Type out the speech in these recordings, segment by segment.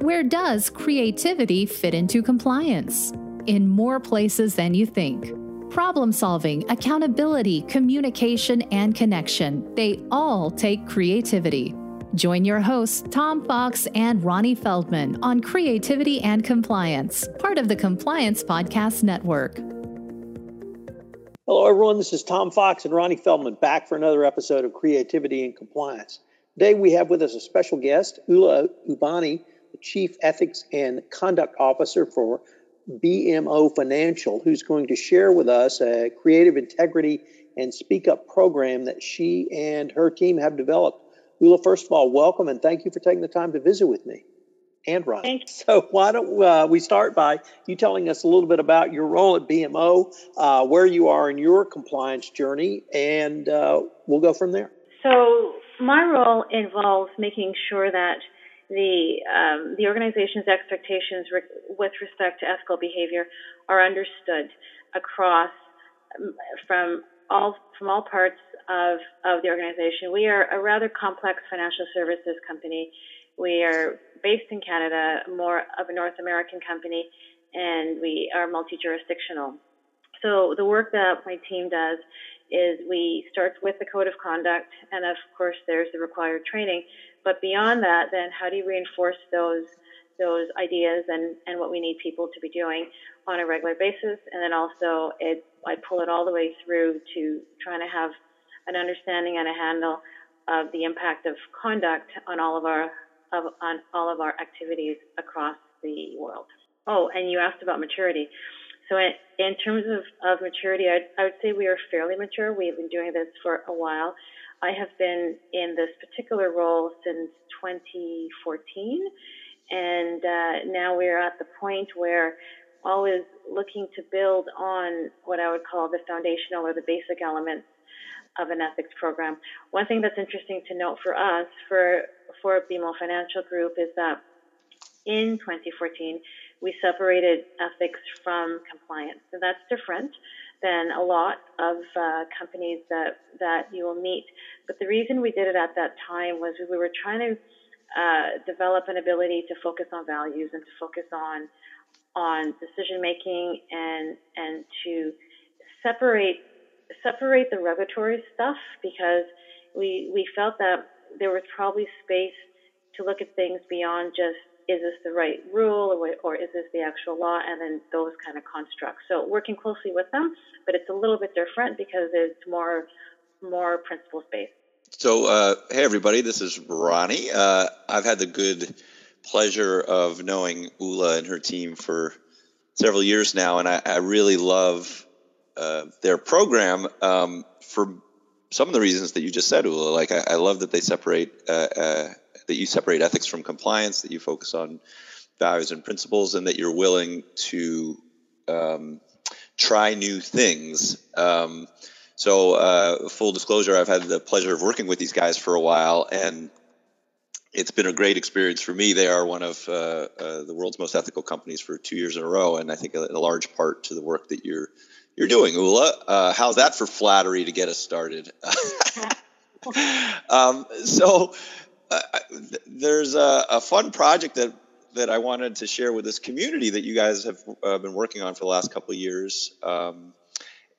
Where does creativity fit into compliance? In more places than you think. Problem solving, accountability, communication, and connection, they all take creativity. Join your hosts, Tom Fox and Ronnie Feldman, on Creativity and Compliance, part of the Compliance Podcast Network. Hello, everyone. This is Tom Fox and Ronnie Feldman back for another episode of Creativity and Compliance. Today, we have with us a special guest, Ula Ubani, Chief Ethics and Conduct Officer for BMO Financial, who's going to share with us a creative integrity and speak up program that she and her team have developed. Ula, first of all, welcome and thank you for taking the time to visit with me and Ron. Thanks. So why don't uh, we start by you telling us a little bit about your role at BMO, uh, where you are in your compliance journey, and uh, we'll go from there. So my role involves making sure that the um, the organization's expectations re- with respect to ethical behavior are understood across um, from all from all parts of of the organization. We are a rather complex financial services company. We are based in Canada, more of a North American company, and we are multi-jurisdictional. So the work that my team does is we start with the code of conduct, and of course there's the required training. But beyond that, then how do you reinforce those those ideas and, and what we need people to be doing on a regular basis? And then also it I pull it all the way through to trying to have an understanding and a handle of the impact of conduct on all of our of, on all of our activities across the world. Oh, and you asked about maturity. So in, in terms of, of maturity, I, I would say we are fairly mature. We've been doing this for a while. I have been in this particular role since 2014, and uh, now we're at the point where always looking to build on what I would call the foundational or the basic elements of an ethics program. One thing that's interesting to note for us, for for BMO Financial Group, is that in 2014 we separated ethics from compliance. So that's different than a lot of uh, companies that, that you will meet. But the reason we did it at that time was we were trying to uh, develop an ability to focus on values and to focus on on decision making and and to separate separate the regulatory stuff because we we felt that there was probably space to look at things beyond just is this the right rule or, or is this the actual law and then those kind of constructs. So working closely with them but it's a little bit different because it's more more principles based so uh, hey everybody this is ronnie. Uh, i've had the good pleasure of knowing ula and her team for several years now and i, I really love uh, their program um, for some of the reasons that you just said ula. Like i, I love that they separate uh, uh, that you separate ethics from compliance, that you focus on values and principles, and that you're willing to um, try new things. Um, so, uh, full disclosure, I've had the pleasure of working with these guys for a while, and it's been a great experience for me. They are one of uh, uh, the world's most ethical companies for two years in a row, and I think a, a large part to the work that you're you're doing, Ula. Uh, how's that for flattery to get us started? um, so, there's a, a, fun project that that I wanted to share with this community that you guys have uh, been working on for the last couple of years, um,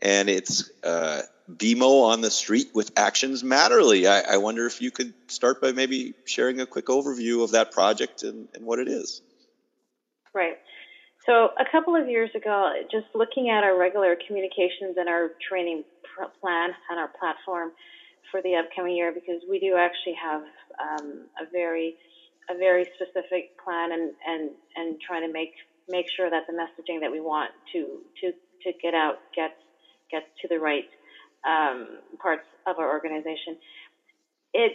and it's uh, BMO on the street with Actions Matterly. I, I, wonder if you could start by maybe sharing a quick overview of that project and, and what it is. Right. So a couple of years ago, just looking at our regular communications and our training plan and our platform for the upcoming year, because we do actually have um, a very a very specific plan and, and, and trying to make make sure that the messaging that we want to to, to get out gets gets to the right um, parts of our organization. It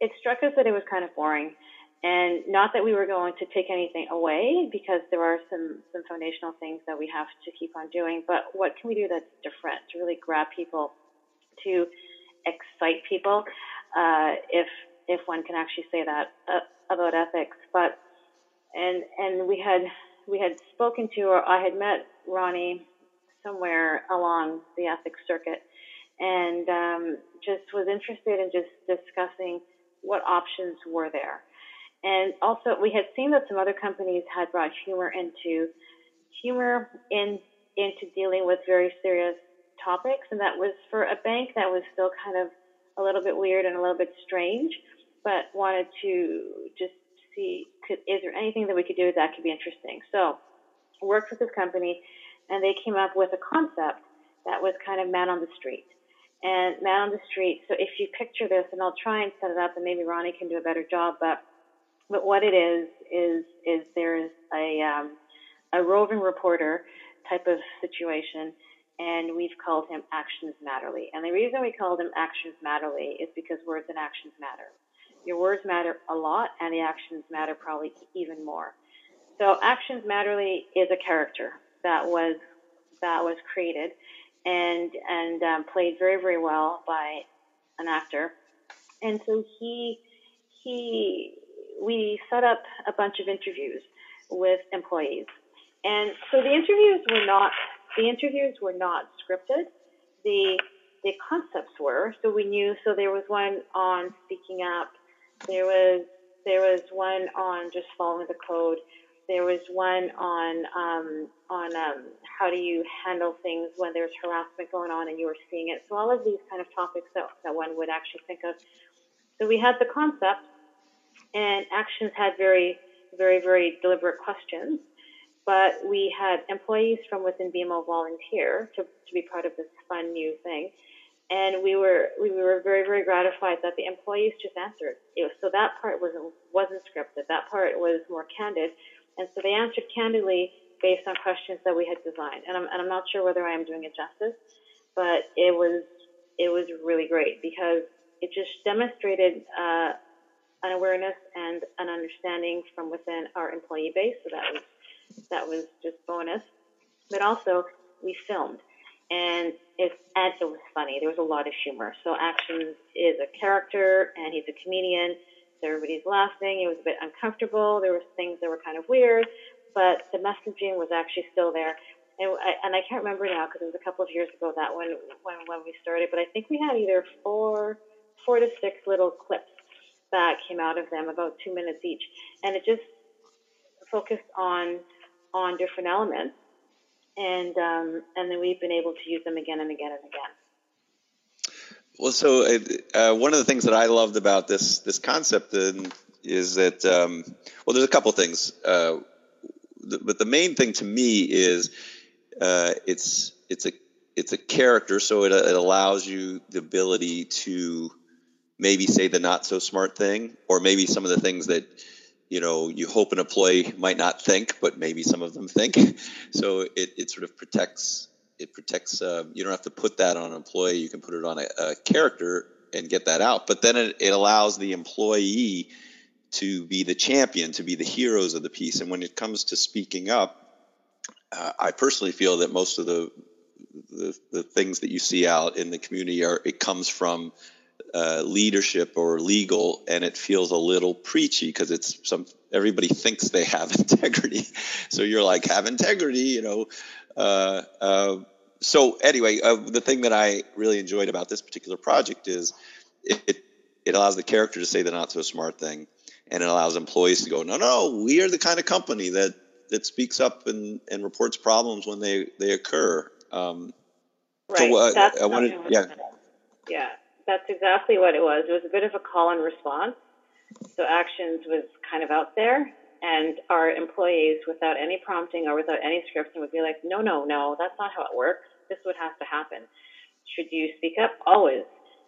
it struck us that it was kind of boring, and not that we were going to take anything away because there are some some foundational things that we have to keep on doing. But what can we do that's different to really grab people, to excite people? Uh, if if one can actually say that uh, about ethics. But and and we had we had spoken to, or I had met Ronnie somewhere along the ethics circuit, and um, just was interested in just discussing what options were there. And also, we had seen that some other companies had brought humor into humor in into dealing with very serious topics, and that was for a bank that was still kind of a little bit weird and a little bit strange, but wanted to just see could, is there anything that we could do that could be interesting. So, worked with this company, and they came up with a concept that was kind of man on the street. And man on the street. So if you picture this, and I'll try and set it up, and maybe Ronnie can do a better job, but but what it is is is there's a um, a roving reporter type of situation, and we've called him Actions Matterly. And the reason we called him Actions Matterly is because words and actions matter. Your words matter a lot, and the actions matter probably even more. So Actions Matterly is a character that was that was created and and um, played very very well by an actor. And so he he we set up a bunch of interviews with employees and so the interviews were not the interviews were not scripted. The the concepts were. So we knew. So there was one on speaking up. There was there was one on just following the code. There was one on um, on um, how do you handle things when there's harassment going on and you are seeing it. So all of these kind of topics that, that one would actually think of. So we had the concept, and actions had very very very deliberate questions but we had employees from within BMO volunteer to, to be part of this fun new thing. And we were we were very very gratified that the employees just answered. Was, so that part wasn't wasn't scripted. That part was more candid, and so they answered candidly based on questions that we had designed. And I'm and I'm not sure whether I am doing it justice, but it was it was really great because it just demonstrated uh, an awareness and an understanding from within our employee base. So that was that was just bonus. But also, we filmed, and it and it was funny. There was a lot of humor. So Actions is a character, and he's a comedian. So everybody's laughing. It was a bit uncomfortable. There were things that were kind of weird, but the messaging was actually still there. And I, and I can't remember now because it was a couple of years ago that when when when we started. But I think we had either four four to six little clips that came out of them, about two minutes each, and it just focused on on different elements, and um, and then we've been able to use them again and again and again. Well, so uh, one of the things that I loved about this this concept is that um, well, there's a couple things, uh, but the main thing to me is uh, it's it's a it's a character, so it, it allows you the ability to maybe say the not so smart thing, or maybe some of the things that you know you hope an employee might not think, but maybe some of them think. So it, it sort of protects it protects. Uh, you don't have to put that on an employee. You can put it on a, a character and get that out. But then it, it allows the employee to be the champion, to be the heroes of the piece. And when it comes to speaking up, uh, I personally feel that most of the, the, the things that you see out in the community are it comes from uh, leadership or legal, and it feels a little preachy because it's some everybody thinks they have integrity. so you're like have integrity, you know. Uh, uh, so anyway, uh, the thing that I really enjoyed about this particular project is it, it, it allows the character to say the not so smart thing, and it allows employees to go, no, no, we are the kind of company that that speaks up and, and reports problems when they they occur. Um, right. So, uh, That's I wanted, yeah. Yeah that's exactly what it was. It was a bit of a call and response. So Actions was kind of out there, and our employees, without any prompting or without any scripting, would be like, no, no, no, that's not how it works. This would have to happen. Should you speak up? Always.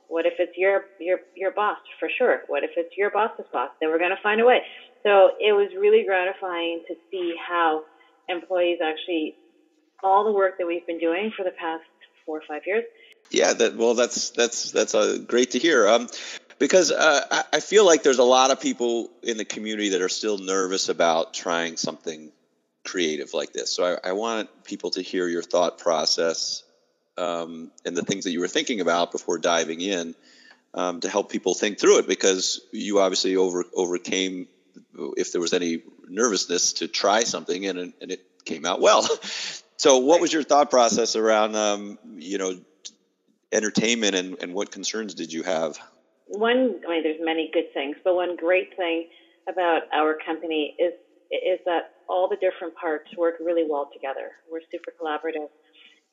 What if it's your your your boss? For sure. What if it's your boss's boss? Then we're going to find a way. So it was really gratifying to see how employees actually all the work that we've been doing for the past four or five years yeah, that well, that's that's that's uh, great to hear. Um, because uh, I, feel like there's a lot of people in the community that are still nervous about trying something creative like this. So I, I want people to hear your thought process um, and the things that you were thinking about before diving in um, to help people think through it. Because you obviously over overcame if there was any nervousness to try something, and and it came out well. So, what was your thought process around, um, you know, entertainment and, and what concerns did you have? One, I mean, there's many good things, but one great thing about our company is is that all the different parts work really well together. We're super collaborative,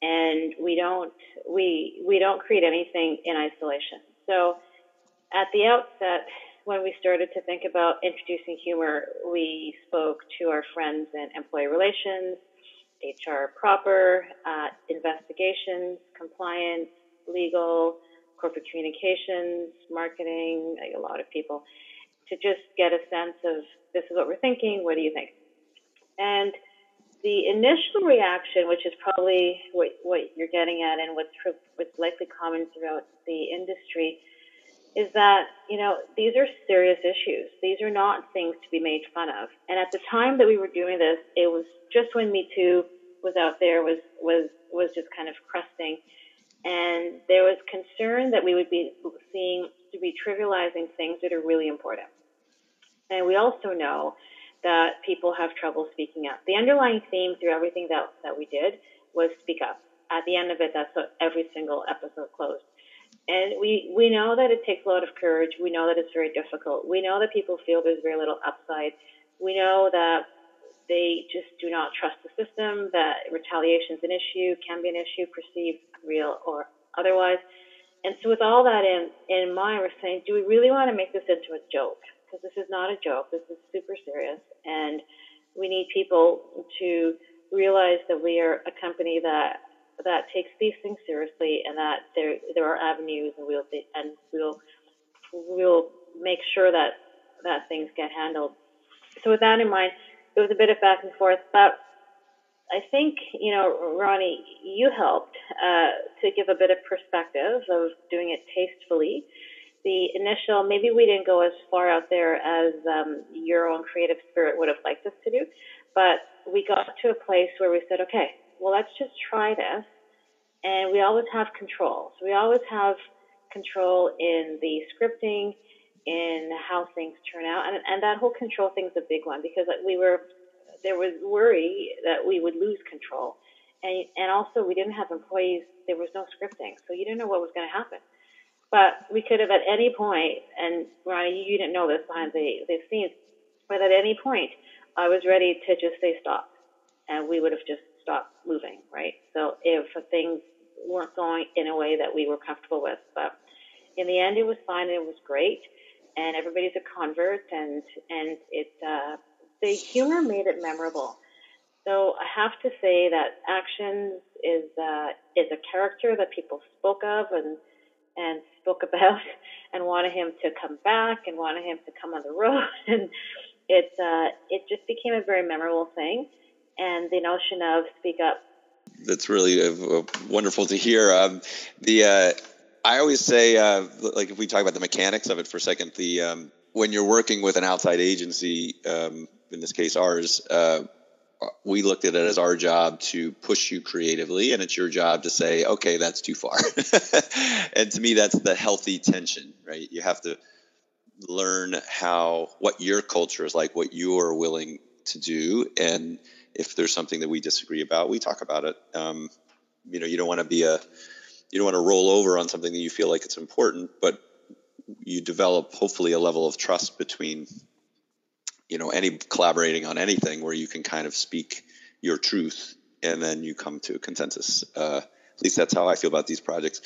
and we don't we we don't create anything in isolation. So, at the outset, when we started to think about introducing humor, we spoke to our friends in employee relations, HR proper, uh, investigations, compliance, legal, corporate communications, marketing, like a lot of people, to just get a sense of this is what we're thinking, what do you think? And the initial reaction, which is probably what, what you're getting at and what's, what's likely common throughout the industry, is that, you know, these are serious issues. These are not things to be made fun of. And at the time that we were doing this, it was just when Me Too was out there, was, was, was just kind of crusting. And there was concern that we would be seeing to be trivializing things that are really important. And we also know that people have trouble speaking up. The underlying theme through everything that, that we did was speak up. At the end of it, that's what every single episode closed. And we, we know that it takes a lot of courage. We know that it's very difficult. We know that people feel there's very little upside. We know that they just do not trust the system, that retaliation is an issue, can be an issue, perceived, real, or otherwise. And so, with all that in, in mind, we're saying, do we really want to make this into a joke? Because this is not a joke, this is super serious. And we need people to realize that we are a company that that takes these things seriously and that there there are avenues and we'll and we'll we'll make sure that that things get handled. So with that in mind, it was a bit of back and forth, but I think you know, Ronnie, you helped uh, to give a bit of perspective of doing it tastefully. The initial, maybe we didn't go as far out there as um, your own creative spirit would have liked us to do, but we got to a place where we said, okay, well, let's just try this. And we always have control. So we always have control in the scripting, in how things turn out. And, and that whole control thing is a big one because we were, there was worry that we would lose control. And, and also we didn't have employees, there was no scripting. So you didn't know what was going to happen. But we could have at any point, and Ronnie, you didn't know this behind the, the scenes, but at any point, I was ready to just say stop. And we would have just stopped moving, right? So if things weren't going in a way that we were comfortable with, but in the end, it was fine. And it was great, and everybody's a convert, and and it uh, the humor made it memorable. So I have to say that Actions is uh, is a character that people spoke of and and spoke about, and wanted him to come back and wanted him to come on the road, and it uh, it just became a very memorable thing and the notion of speak up. That's really uh, wonderful to hear. Um, the uh, I always say, uh, like, if we talk about the mechanics of it for a second, the um, when you're working with an outside agency, um, in this case ours, uh, we looked at it as our job to push you creatively, and it's your job to say, okay, that's too far. and to me, that's the healthy tension, right? You have to learn how what your culture is like, what you're willing to do, and if there's something that we disagree about, we talk about it. Um, you know, you don't want to be a, you don't want to roll over on something that you feel like it's important, but you develop hopefully a level of trust between, you know, any collaborating on anything where you can kind of speak your truth and then you come to a consensus. Uh, at least that's how I feel about these projects.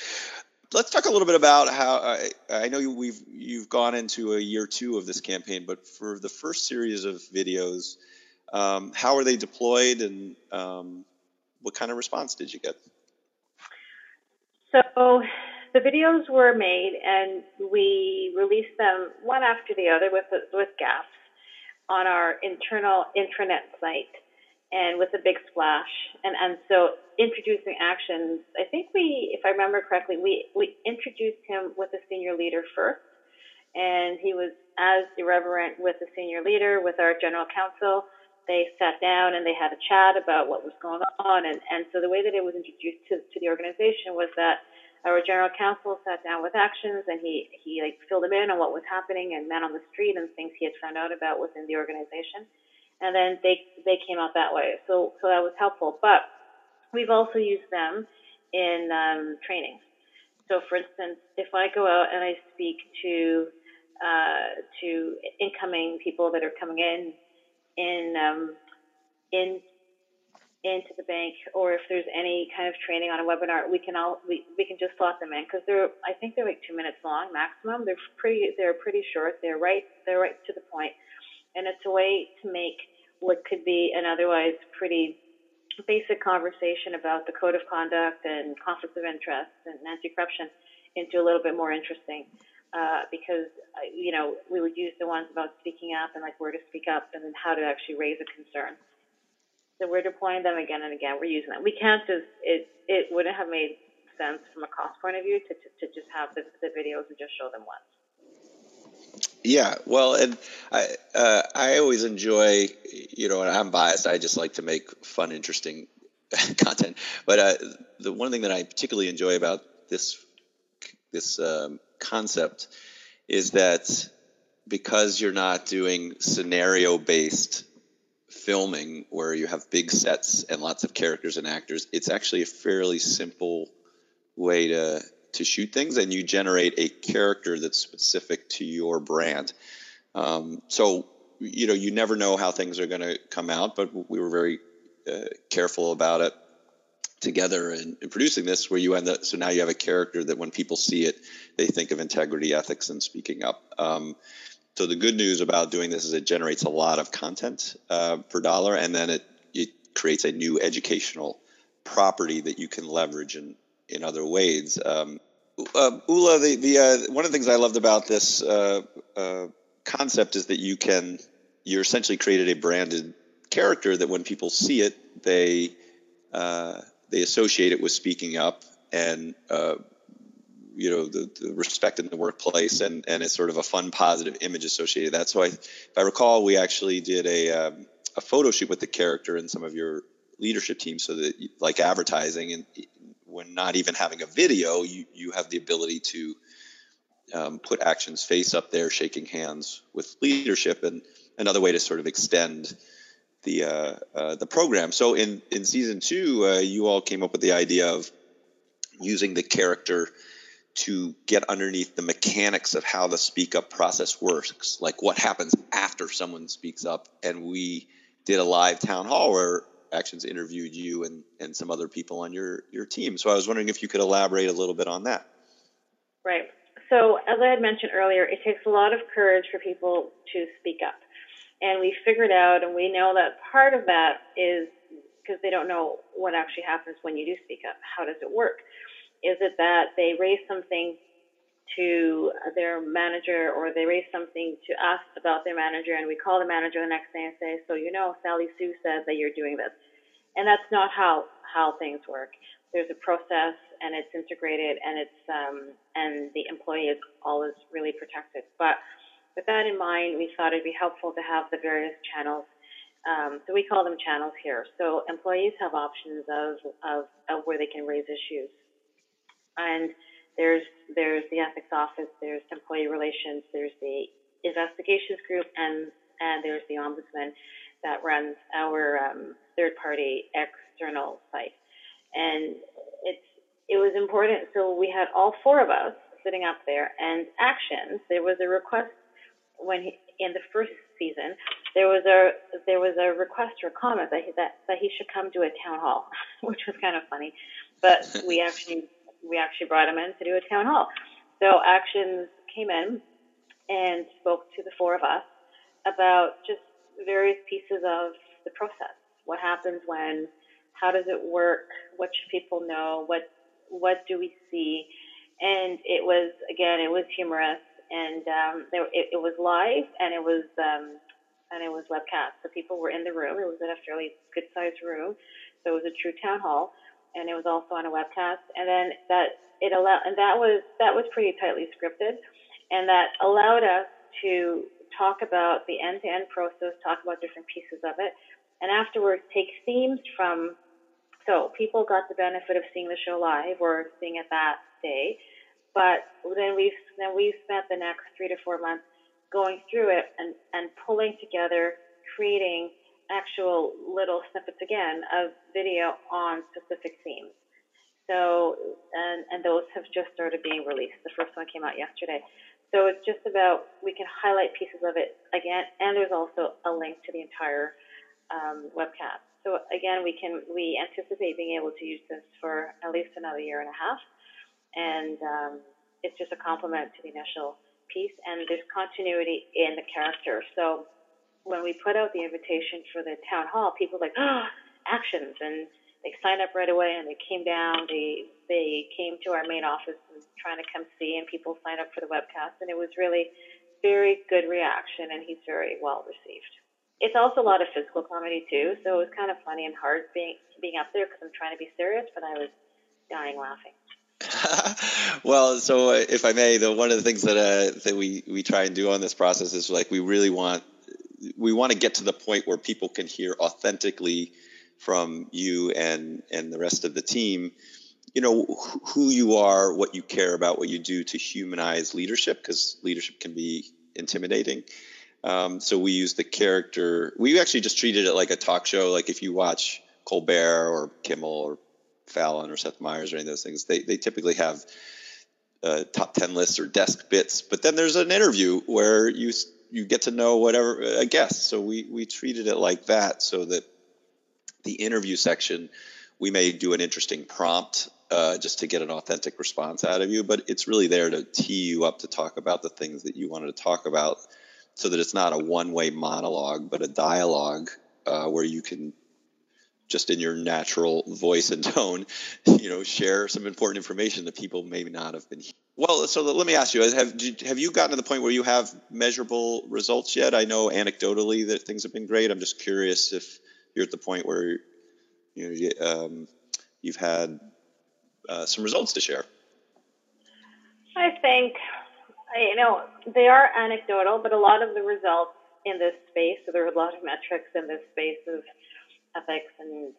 Let's talk a little bit about how uh, I know we've you've gone into a year two of this campaign, but for the first series of videos, um, how are they deployed, and um, what kind of response did you get? So the videos were made, and we released them one after the other with with gaps on our internal intranet site, and with a big splash. And and so introducing actions. I think we, if I remember correctly, we we introduced him with a senior leader first, and he was as irreverent with the senior leader, with our general counsel they sat down and they had a chat about what was going on. And, and so the way that it was introduced to, to the organization was that our general counsel sat down with actions and he, he like filled them in on what was happening and men on the street and things he had found out about within the organization. And then they, they came out that way. So, so that was helpful. But we've also used them in um. So for instance, if I go out and I speak to uh, to incoming people that are coming in in um, in into the bank, or if there's any kind of training on a webinar, we can all we, we can just slot them in because they're I think they're like two minutes long maximum. They're pretty they're pretty short. They're right they're right to the point, and it's a way to make what could be an otherwise pretty basic conversation about the code of conduct and conflicts of interest and anti-corruption into a little bit more interesting. Uh, because uh, you know we would use the ones about speaking up and like where to speak up and then how to actually raise a concern. So we're deploying them again and again. We're using them. We can't just it it wouldn't have made sense from a cost point of view to to, to just have the, the videos and just show them once. Yeah, well, and I uh, I always enjoy, you know, and I'm biased. I just like to make fun, interesting content. But uh, the one thing that I particularly enjoy about this this um, concept is that because you're not doing scenario based filming where you have big sets and lots of characters and actors, it's actually a fairly simple way to to shoot things, and you generate a character that's specific to your brand. Um, so you know you never know how things are going to come out, but we were very uh, careful about it together in, in, producing this where you end up so now you have a character that when people see it they think of integrity ethics and speaking up. Um, so the good news about doing this is it generates a lot of content uh, per dollar and then it, it creates a new educational property that you can leverage in, in other ways. Um, uh, Ula, the, the uh, one of the things I loved about this uh, uh, concept is that you can you're essentially created a branded character that when people see it, they uh, they associate it with speaking up and uh, you know the, the, respect in the workplace and and it's sort of a fun positive image associated with that. So I, if I recall we actually did a um, a photo shoot with the character and some of your leadership team so that like advertising and when not even having a video you you have the ability to um, put actions face up there shaking hands with leadership and another way to sort of extend the uh, uh, the program. So in in season two, uh, you all came up with the idea of using the character to get underneath the mechanics of how the speak up process works, like what happens after someone speaks up. And we did a live town hall where Actions interviewed you and, and some other people on your, your team. So I was wondering if you could elaborate a little bit on that. Right. So, as I had mentioned earlier, it takes a lot of courage for people to speak up. And we figured out, and we know that part of that is because they don't know what actually happens when you do speak up. How does it work? Is it that they raise something to their manager or they raise something to us about their manager and we call the manager the next day and say, so you know, Sally Sue said that you're doing this. And that's not how, how things work. There's a process and it's integrated and it's, um, and the employee is always really protected. But with that in mind, we thought it'd be helpful to have the various channels. Um, so we call them channels here. So employees have options of, of, of where they can raise issues. And there's there's the ethics office, there's employee relations, there's the investigations group, and and there's the ombudsman that runs our um, third party external site. And it's it was important. So we had all four of us sitting up there, and actions. There was a request when he, in the first season, there was a there was a request or comment that he, that that he should come to a town hall, which was kind of funny, but we actually we actually brought him in to do a town hall. So Actions came in and spoke to the four of us about just various pieces of the process. What happens when? How does it work? What should people know? What what do we see? And it was again, it was humorous and um, there, it, it was live and it was um, and it was webcast. So people were in the room. It was in a fairly good sized room, so it was a true town hall, and it was also on a webcast. And then that it allowed, and that was that was pretty tightly scripted, and that allowed us to talk about the end to end process, talk about different pieces of it, and afterwards take themes from. So people got the benefit of seeing the show live or seeing it that day but then we've then we've spent the next three to four months going through it and, and pulling together, creating actual little snippets again of video on specific themes. So and and those have just started being released. The first one came out yesterday. So it's just about we can highlight pieces of it again, and there's also a link to the entire um, webcast. So again, we can we anticipate being able to use this for at least another year and a half, and um, it's just a complement to the initial piece, and there's continuity in the character. So when we put out the invitation for the town hall, people were like, oh, actions, and they signed up right away, and they came down. They they came to our main office and trying to come see, and people signed up for the webcast, and it was really very good reaction, and he's very well received it's also a lot of physical comedy too, so it was kind of funny and hard being being up there because I'm trying to be serious, but I was dying laughing. well, so if I may, the one of the things that uh, that we we try and do on this process is like we really want we want to get to the point where people can hear authentically from you and and the rest of the team you know who you are what you care about what you do to humanize leadership because leadership can be intimidating um, so we use the character. We actually just treated it like a talk show. Like if you watch Colbert or Kimmel or Fallon or Seth Meyers or any of those things, they, they typically have uh, top 10 lists or desk bits. But then there's an interview where you you get to know whatever a guest. So we, we treated it like that so that the interview section, we may do an interesting prompt uh, just to get an authentic response out of you, but it's really there to tee you up to talk about the things that you wanted to talk about so that it's not a one way monologue, but a dialogue uh, where you can just in your natural voice and tone, you know, share some important information that people may not have been. Well, so let me ask you: Have have you gotten to the point where you have measurable results yet? I know anecdotally that things have been great. I'm just curious if you're at the point where you know um, you've had uh, some results to share. I think you know, they are anecdotal, but a lot of the results in this space, so there are a lot of metrics in this space of ethics and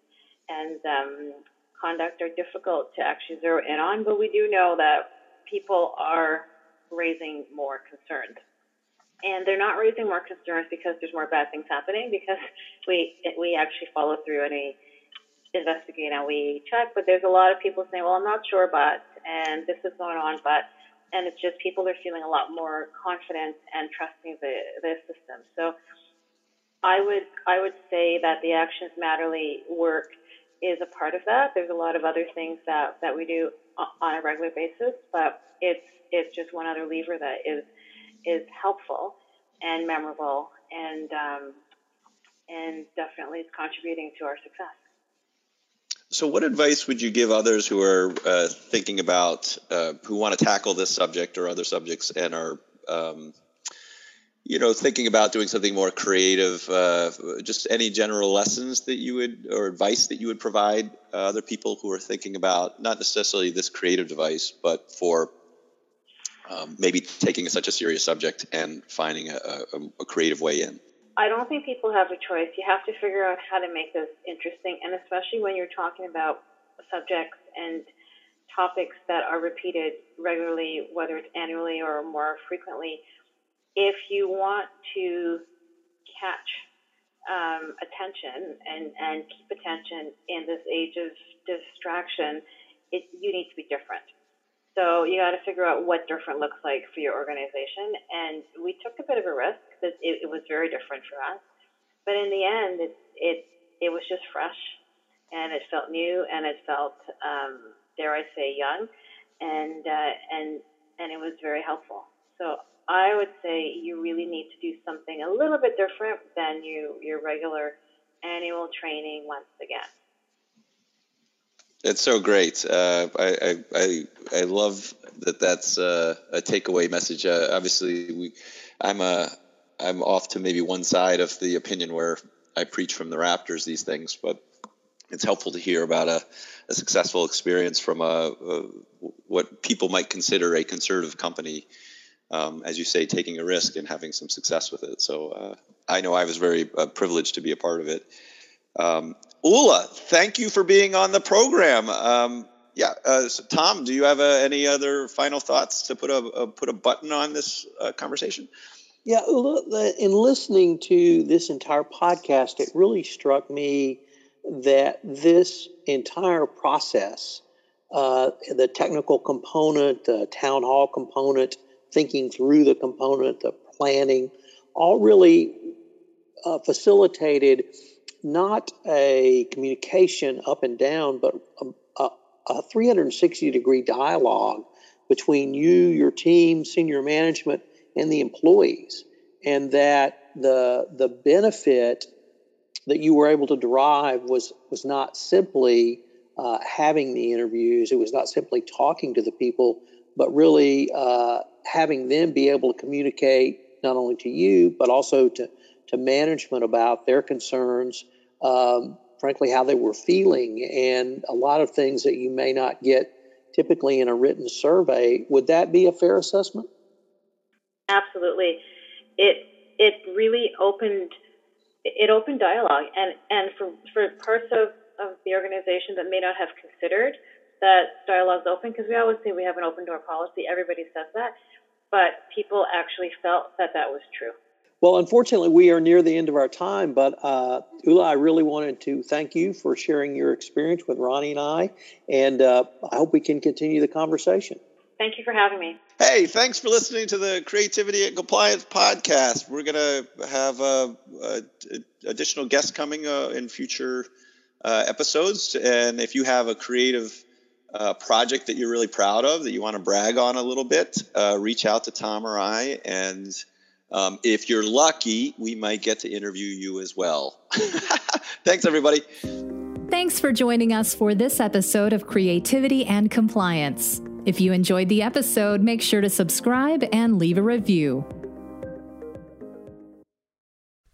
and um, conduct are difficult to actually zero in on, but we do know that people are raising more concerns. And they're not raising more concerns because there's more bad things happening, because we we actually follow through and we investigate and we check. But there's a lot of people saying, well, I'm not sure, but, and this is going on, but and it's just people are feeling a lot more confident and trusting the, the system. So I would I would say that the Actions Matterly work is a part of that. There's a lot of other things that, that we do on a regular basis, but it's it's just one other lever that is is helpful and memorable and um, and definitely is contributing to our success. So, what advice would you give others who are uh, thinking about, uh, who want to tackle this subject or other subjects and are, um, you know, thinking about doing something more creative? Uh, just any general lessons that you would, or advice that you would provide uh, other people who are thinking about not necessarily this creative device, but for um, maybe taking such a serious subject and finding a, a, a creative way in? I don't think people have a choice. You have to figure out how to make this interesting, and especially when you're talking about subjects and topics that are repeated regularly, whether it's annually or more frequently. If you want to catch um, attention and, and keep attention in this age of distraction, it, you need to be different. So you got to figure out what different looks like for your organization. And we took a bit of a risk it, it was very different for us. But in the end, it it it was just fresh, and it felt new, and it felt um, dare I say young, and uh, and and it was very helpful. So I would say you really need to do something a little bit different than you your regular annual training once again. It's so great. Uh, I, I, I love that. That's uh, a takeaway message. Uh, obviously, we, I'm a, I'm off to maybe one side of the opinion where I preach from the Raptors these things, but it's helpful to hear about a, a successful experience from a, a, what people might consider a conservative company. Um, as you say, taking a risk and having some success with it. So uh, I know I was very uh, privileged to be a part of it. Um, Ula, thank you for being on the program. Um, yeah, uh, so Tom, do you have uh, any other final thoughts to put a, put a button on this uh, conversation? Yeah, Ula, in listening to this entire podcast, it really struck me that this entire process, uh, the technical component, the town hall component, thinking through the component, the planning, all really uh, facilitated not a communication up and down, but a, a, a 360 degree dialogue between you, your team, senior management, and the employees. And that the, the benefit that you were able to derive was, was not simply uh, having the interviews, it was not simply talking to the people, but really uh, having them be able to communicate not only to you, but also to, to management about their concerns, um, frankly, how they were feeling, and a lot of things that you may not get typically in a written survey. Would that be a fair assessment? Absolutely. It it really opened it opened dialogue and and for for parts of of the organization that may not have considered that dialogue's open because we always say we have an open door policy everybody says that but people actually felt that that was true well, unfortunately, we are near the end of our time, but uh, Ula, I really wanted to thank you for sharing your experience with Ronnie and I, and uh, I hope we can continue the conversation. Thank you for having me. Hey, thanks for listening to the Creativity and Compliance podcast. We're going to have uh, uh, additional guests coming uh, in future uh, episodes, and if you have a creative uh, project that you're really proud of that you want to brag on a little bit, uh, reach out to Tom or I and um, if you're lucky, we might get to interview you as well. Thanks, everybody. Thanks for joining us for this episode of Creativity and Compliance. If you enjoyed the episode, make sure to subscribe and leave a review.